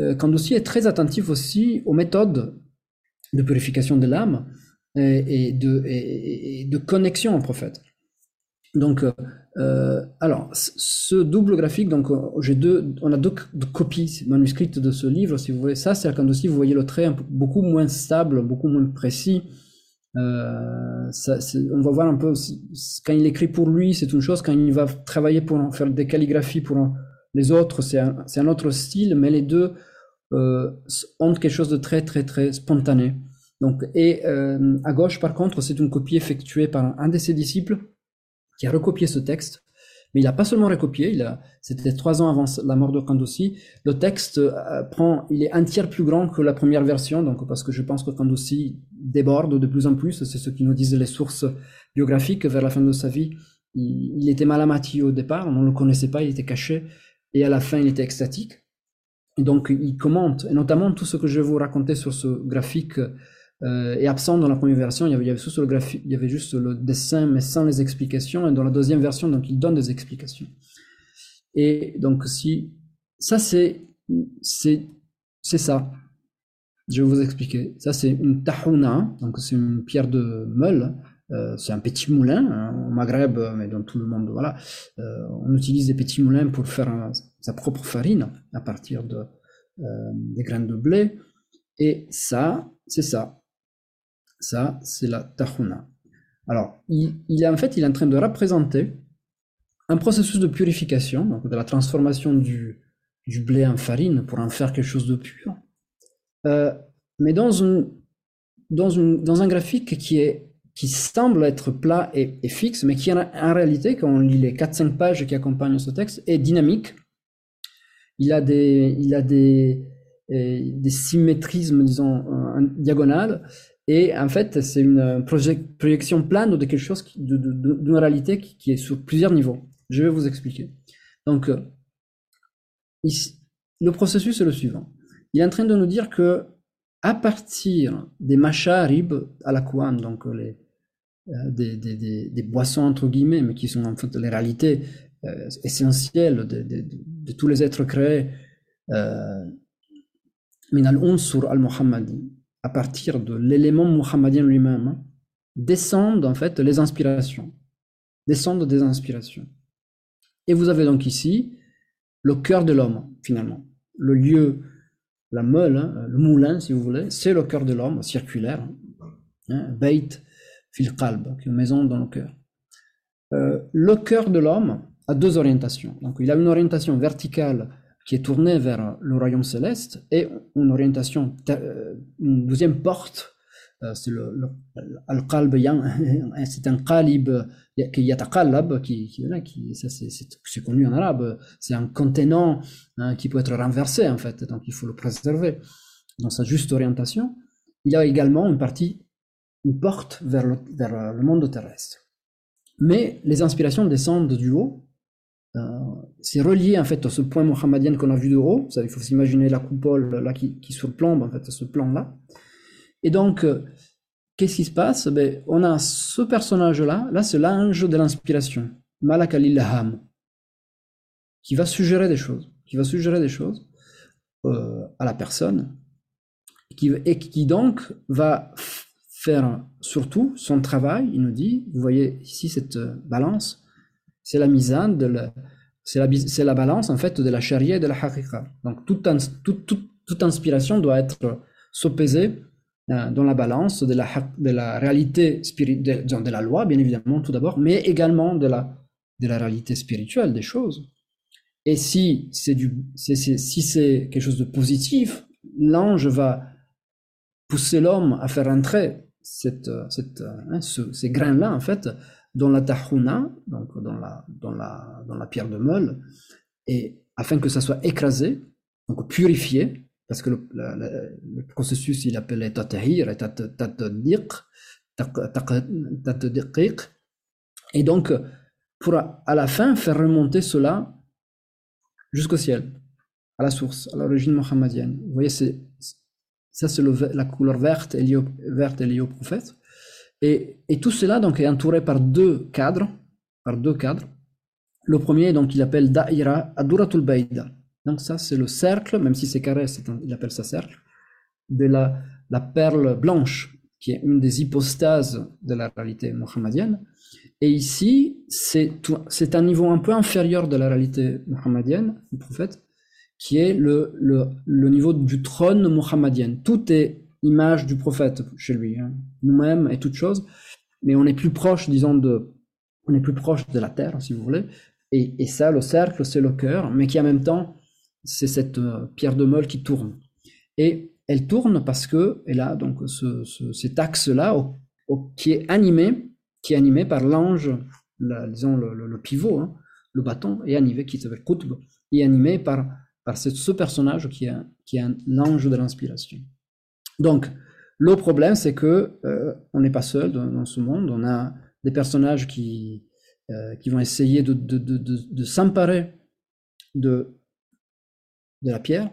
euh, Kandoussi est très attentif aussi aux méthodes de purification de l'âme et, et de, connexion au prophète. Donc, euh, alors, ce double graphique, donc j'ai deux, on a deux, copies manuscrites de ce livre, si vous voulez. Ça, c'est Kandoussi, vous voyez le trait beaucoup moins stable, beaucoup moins précis. Euh, on va voir un peu quand il écrit pour lui, c'est une chose. Quand il va travailler pour faire des calligraphies pour les autres, c'est un, autre style. Mais les deux euh, ont quelque chose de très très très spontané. Donc, et euh, à gauche, par contre, c'est une copie effectuée par un de ses disciples qui a recopié ce texte. Mais il n'a pas seulement recopié, c'était trois ans avant la mort de Kandoussi. Le texte euh, prend, il est un tiers plus grand que la première version, donc parce que je pense que Kandoussi déborde de plus en plus. C'est ce qui nous disent les sources biographiques. Vers la fin de sa vie, il, il était malamati au départ, on ne le connaissait pas, il était caché, et à la fin, il était extatique. Et donc, il commente, et notamment tout ce que je vais vous raconter sur ce graphique euh, est absent dans la première version. Il y avait, juste le dessin, mais sans les explications. Et dans la deuxième version, donc, il donne des explications. Et donc, si ça, c'est c'est c'est ça. Je vais vous expliquer. Ça, c'est une tahouna, donc c'est une pierre de meule. Euh, c'est un petit moulin hein, au Maghreb, mais dans tout le monde. Voilà, euh, on utilise des petits moulins pour faire un, sa propre farine à partir de euh, des graines de blé. Et ça, c'est ça. Ça, c'est la tahuna. Alors, il, est en fait, il est en train de représenter un processus de purification, donc de la transformation du, du blé en farine pour en faire quelque chose de pur, euh, mais dans, une, dans, une, dans un graphique qui, est, qui semble être plat et, fixe, mais qui en, réalité, quand on lit les 4-5 pages qui accompagnent ce texte, est dynamique. Il a des, il a des, des symétrismes, disons, diagonales, et en fait, c'est une projection plane de quelque chose, d'une réalité qui, est sur plusieurs niveaux. Je vais vous expliquer. Donc, euh, le processus est le suivant. Il est en train de nous dire que à partir des masharib à la Kouam, donc les, euh, des, des, des, boissons entre guillemets, mais qui sont en fait les réalités euh, essentielles tous les êtres créés, euh, al-unsur al-muhammadi, à partir de l'élément muhammadien lui-même, hein, descendent en fait les inspirations, descendent des inspirations. Et vous avez donc ici le cœur de l'homme, finalement. Le lieu, la meule, hein, le moulin, si vous voulez, c'est le cœur de l'homme, circulaire. Hein, qalb, une maison dans le cœur. Euh, le cœur de l'homme a deux orientations. Donc, il a une orientation verticale qui est tournée vers le royaume céleste et une orientation, euh, une deuxième porte, euh, c'est le, al-qalb, c'est un qalib qui yataqallab, qui, qui, qui c'est connu en arabe, c'est un contenant hein, qui peut être renversé en fait, donc il faut le préserver dans sa juste orientation. Il y a également une partie, une porte vers le, vers le monde terrestre. Mais les inspirations descendent du haut euh, c'est relié en fait à ce point mohammadien qu'on a vu de haut. Il faut s'imaginer la coupole là qui, surplombe en fait ce plan-là. Et donc, euh, qu'est-ce qui se passe? Ben, On a ce personnage-là, là, c'est l'ange de l'inspiration, Malak al qui va suggérer des choses, qui va suggérer des choses euh, à la personne, qui, et qui donc va faire surtout son travail, il nous dit, vous voyez ici cette balance, c'est la la, c'est la, la balance en fait de la charia et de la haqiqa. Donc toute, toute, toute, inspiration doit être sopesée euh, dans la balance de la, de la réalité de, la loi, bien évidemment, tout d'abord, mais également de la, de la réalité spirituelle des choses. Et si c'est si c'est quelque chose de positif, l'ange va pousser l'homme à faire entrer cette, cette, hein, ce, ces grains-là, en fait, dans la tahuna, donc dans la, dans la, dans la pierre de meule, et afin que ça soit écrasé, donc purifié, parce que le, le, processus il appelle tatahir, et donc pour à la fin faire remonter cela jusqu'au ciel, à la source, à l'origine mohammedienne. Vous voyez, c'est ça c'est la couleur verte liée au, verte est liée au prophète. Et, tout cela donc est entouré par deux cadres, par deux cadres. Le premier donc il appelle Da'ira Aduratul Baïda. Donc ça, c'est le cercle, même si c'est carré, il appelle ça cercle, de la, la perle blanche, qui est une des hypostases de la réalité mohammedienne. Et ici, c'est un niveau un peu inférieur de la réalité mohammedienne, du prophète, qui est le, le, le niveau du trône mohammadien. Tout est image du prophète chez lui, hein. nous-mêmes et toute chose, mais on est plus proche, disons, de, on est plus proche de la terre, si vous voulez. Et, et ça, le cercle, c'est le cœur, mais qui en même temps, c'est cette euh, pierre de meule qui tourne. Et elle tourne parce que elle a donc ce, ce, cet axe-là qui est animé, qui est animé par l'ange, disons le, le, pivot, hein, le bâton, est animé, qui s'appelle Qutb, est animé par, par ce, ce personnage qui est, qui est l'ange de l'inspiration. Donc, le problème, c'est que euh, on n'est pas seul dans, ce monde. On a des personnages qui, euh, qui vont essayer de, de, de, s'emparer de, de la pierre,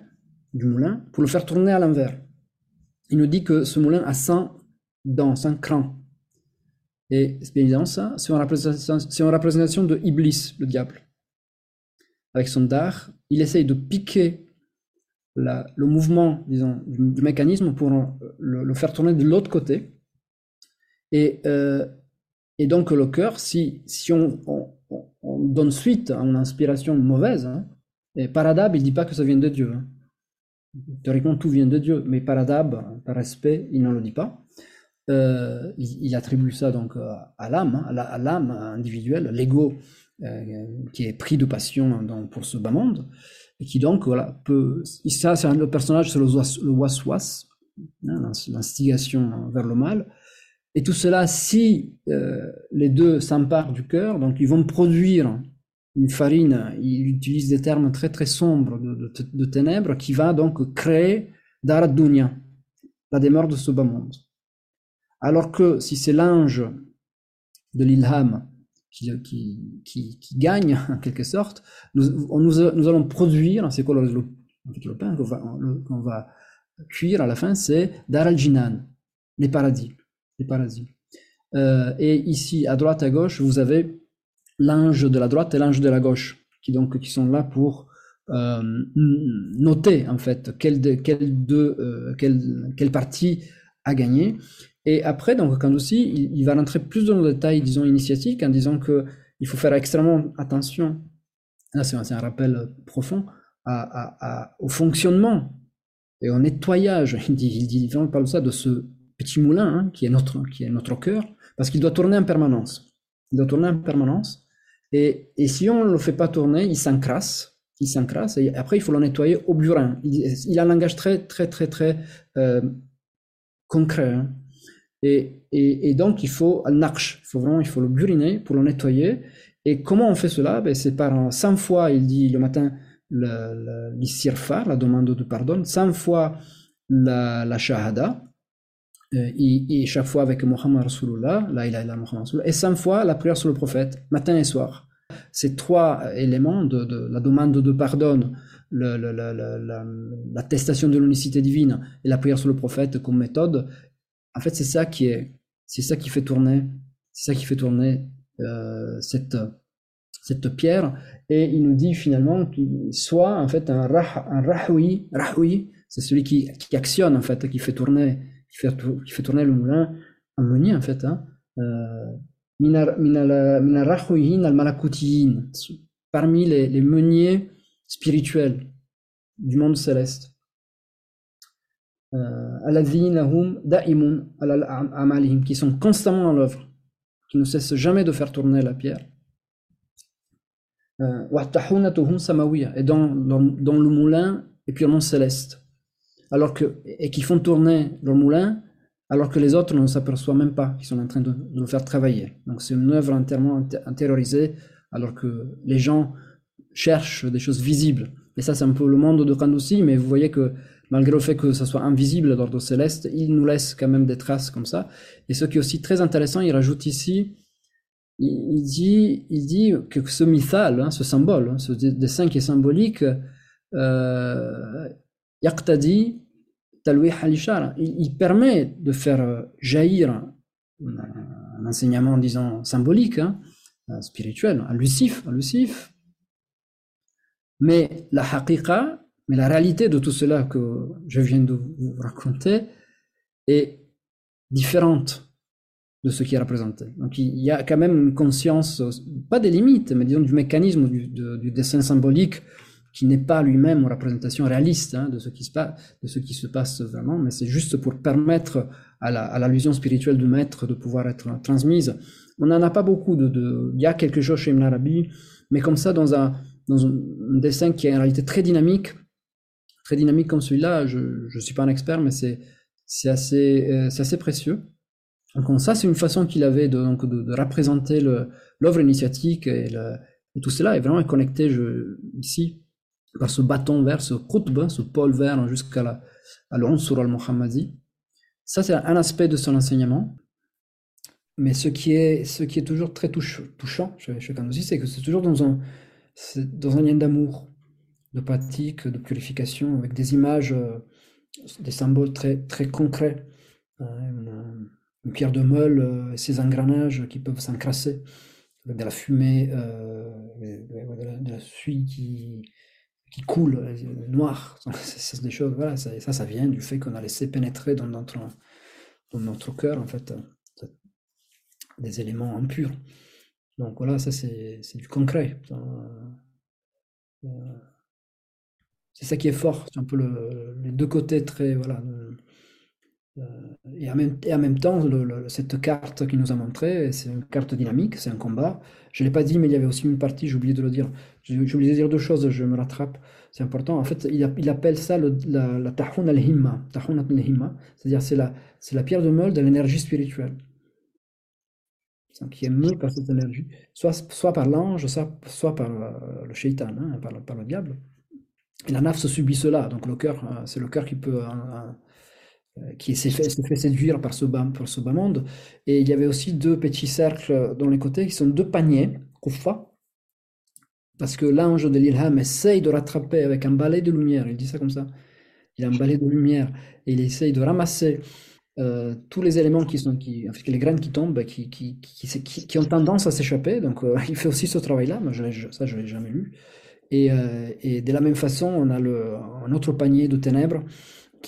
du moulin, pour le faire tourner à l'envers. Il nous dit que ce moulin a 100 dents, 100 crans. Et c'est bien évidemment ça, c'est une, une, représentation de Iblis, le diable. Avec son dard, il essaye de piquer le mouvement, disons, du, mécanisme pour le, le, faire tourner de l'autre côté. Et, euh, donc le cœur, si, on, on, on, donne suite à une inspiration mauvaise, hein, et Paradab, il dit pas que ça vient de Dieu. Hein. Théoriquement, tout vient de Dieu, mais Paradab, par respect, il ne le dit pas. Euh, il, attribue ça donc à l'âme, hein, à l'âme individuelle, l'ego euh, qui est pris de passion pour ce bas monde et qui donc voilà peut ça c'est le personnage c'est le, waswas hein, l'instigation vers le mal. Et tout cela si euh, les deux s'emparent du cœur donc ils vont produire une farine ils utilisent des termes très très sombres de, de, ténèbres qui va donc créer Darat Dunya la demeure de ce bas monde. Alors que si c'est l'ange de l'ilham qui, qui, gagne en quelque sorte, nous, nous, allons produire, c'est quoi le, pain qu'on va, cuire à la fin, c'est Dar al-Jinan, les paradis. Les paradis. Euh, et ici, à droite, à gauche, vous avez l'ange de la droite et l'ange de la gauche, qui donc qui sont là pour euh, noter en fait quelle, quelle, euh, quelle partie a gagné. Et après, donc, quand aussi, il, va rentrer plus dans le détail, disons, initiatique, en disant que il faut faire extrêmement attention, là c'est un, rappel profond, au fonctionnement et au nettoyage. Il dit, il parle de ça, de ce petit moulin hein, qui est notre, notre cœur, parce qu'il doit tourner en permanence. Il doit tourner en permanence. Et, et si on ne le fait pas tourner, il s'encrasse. Il s'encrasse et après il faut le nettoyer au burin. Il, il a un langage très, très, très, très euh, concret. Hein. Et, donc, il faut un arche, il faut vraiment, il faut le buriner pour le nettoyer. Et comment on fait cela? Ben, C'est par 100 fois, il dit le matin, l'istirfar, la demande de pardon, 100 fois la, shahada, euh, et, chaque fois avec Muhammad Rasulullah, la ilaha Rasulullah, et 100 fois la prière sur le prophète, matin et soir. Ces trois éléments de la demande de pardon, l'attestation de l'unicité divine et la prière sur le prophète comme méthode, en fait, c'est ça qui est, c'est ça qui fait tourner, c'est ça qui fait tourner euh, cette cette pierre. Et il nous dit finalement qu'il soit en fait un rah, un rahoui, c'est celui qui, qui actionne en fait, qui fait tourner, qui fait tourner le moulin, un meunier en fait. Hein, euh, parmi les, les meuniers spirituels du monde céleste. Euh, qui sont constamment en l'œuvre, qui ne cessent jamais de faire tourner la pierre. Euh, et dans, dans, dans, le moulin est purement céleste. Alors que, et qui font tourner leur moulin alors que les autres ne s'aperçoivent même pas qu'ils sont en train de, de, le faire travailler. Donc c'est une œuvre entièrement intériorisée alors que les gens cherchent des choses visibles. Et ça c'est un peu le monde de Kandousi, mais vous voyez que malgré le fait que ça soit invisible d'ordre céleste, il nous laisse quand même des traces comme ça. Et ce qui est aussi très intéressant, il rajoute ici, il, dit, il dit que ce mithal, hein, ce symbole, hein, ce dessin qui est symbolique, euh, yaqtadi talwih al il, permet de faire jaillir un, enseignement, disons, symbolique, hein, spirituel, un lucif, un lucif, Mais la haqiqa, mais la réalité de tout cela que je viens de vous raconter est différente de ce qui est représenté. Donc il y a quand même une conscience, pas des limites, mais disons du mécanisme du, dessin symbolique qui n'est pas lui-même une représentation réaliste hein, de, ce qui se passe, de ce qui se passe vraiment, mais c'est juste pour permettre à l'allusion spirituelle du maître de pouvoir être transmise. On n'en a pas beaucoup. De, de, Il y a quelque chose chez Ibn Arabi, mais comme ça, dans un, dans un dessin qui est en réalité très dynamique, très dynamique comme celui-là, je ne suis pas un expert, mais c'est assez, euh, assez précieux. Donc ça, c'est une façon qu'il avait de, donc, de, de représenter l'œuvre initiatique et, tout cela est vraiment connecté ici par ce bâton vert, ce qutb, ce pôle vert jusqu'à la, à sur al-Muhammadi. Ça, c'est un aspect de son enseignement. Mais ce qui est, ce qui est toujours très touchant chez, chez Kanouzi, c'est que c'est toujours dans un, dans un lien d'amour, de pratique, de purification, avec des images, euh, des symboles très, très concrets. Euh, une, pierre de meule, euh, ses engrenages qui peuvent s'encrasser, de la fumée, de la suie qui, qui coule, euh, noir. C'est des choses, voilà, ça, ça, vient du fait qu'on a laissé pénétrer dans notre, dans notre cœur, en fait, euh, des éléments impurs. Donc voilà, ça c'est du concret. Euh, c'est ça qui est fort, c'est un peu le, les deux côtés très, voilà, euh, et, en même, et en même temps, cette carte qu'il nous a montrée, c'est une carte dynamique, c'est un combat. Je ne l'ai pas dit, mais il y avait aussi une partie, j'ai oublié de le dire. J'ai oublié de dire deux choses, je me rattrape. C'est important. En fait, il, il appelle ça la, la tahun al-himma. C'est-à-dire, c'est la, c'est la pierre de meule de l'énergie spirituelle. Qui est meule par cette énergie. Soit, soit par l'ange, soit, soit par euh, le shaitan, hein, par, le diable. La naf se subit cela. Donc, le cœur, euh, c'est le cœur qui peut. Euh, qui s'est fait, séduire par ce, bas, par ce bas monde. Et il y avait aussi deux petits cercles dans les côtés qui sont deux paniers, kufa, parce que l'ange de l'Ilham essaye de rattraper avec un balai de lumière, il dit ça comme ça, il a un balai de lumière, et il essaye de ramasser euh, tous les éléments qui sont, qui, en fait, les graines qui tombent, qui, ont tendance à s'échapper, donc euh, il fait aussi ce travail-là, mais je, ça je ne l'ai jamais lu. Et, et, de la même façon, on a un autre panier de ténèbres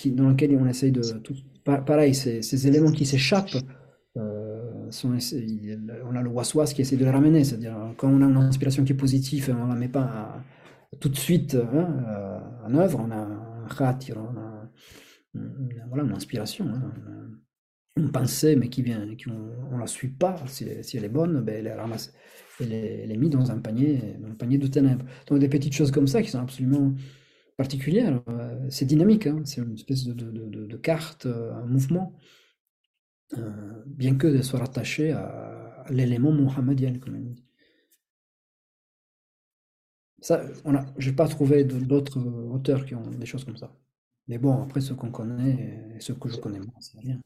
dans lequel on essaye de. Pareil, ces, éléments qui s'échappent, euh, on a le waswas qui essaie de les ramener. C'est-à-dire, quand on a une inspiration qui est positive, on ne la met pas tout de suite hein, euh, en œuvre, on a un khatir, on a une, voilà, une inspiration, hein, une, pensée, mais qui vient, qui on ne la suit pas. Si, si, elle est bonne, ben, elle est ramassée. Elle est mise dans un panier, un panier de ténèbres. Donc des petites choses comme ça qui sont absolument particulière. Euh, c'est dynamique, hein. c'est une espèce de, de, de, carte, euh, un mouvement, euh, bien que soit rattaché à, l'élément mohammedien, comme on dit. Ça, on j'ai pas trouvé d'autres auteurs qui ont des choses comme ça. Mais bon, après, ceux qu'on connaît et ceux que je connais moi, c'est rien.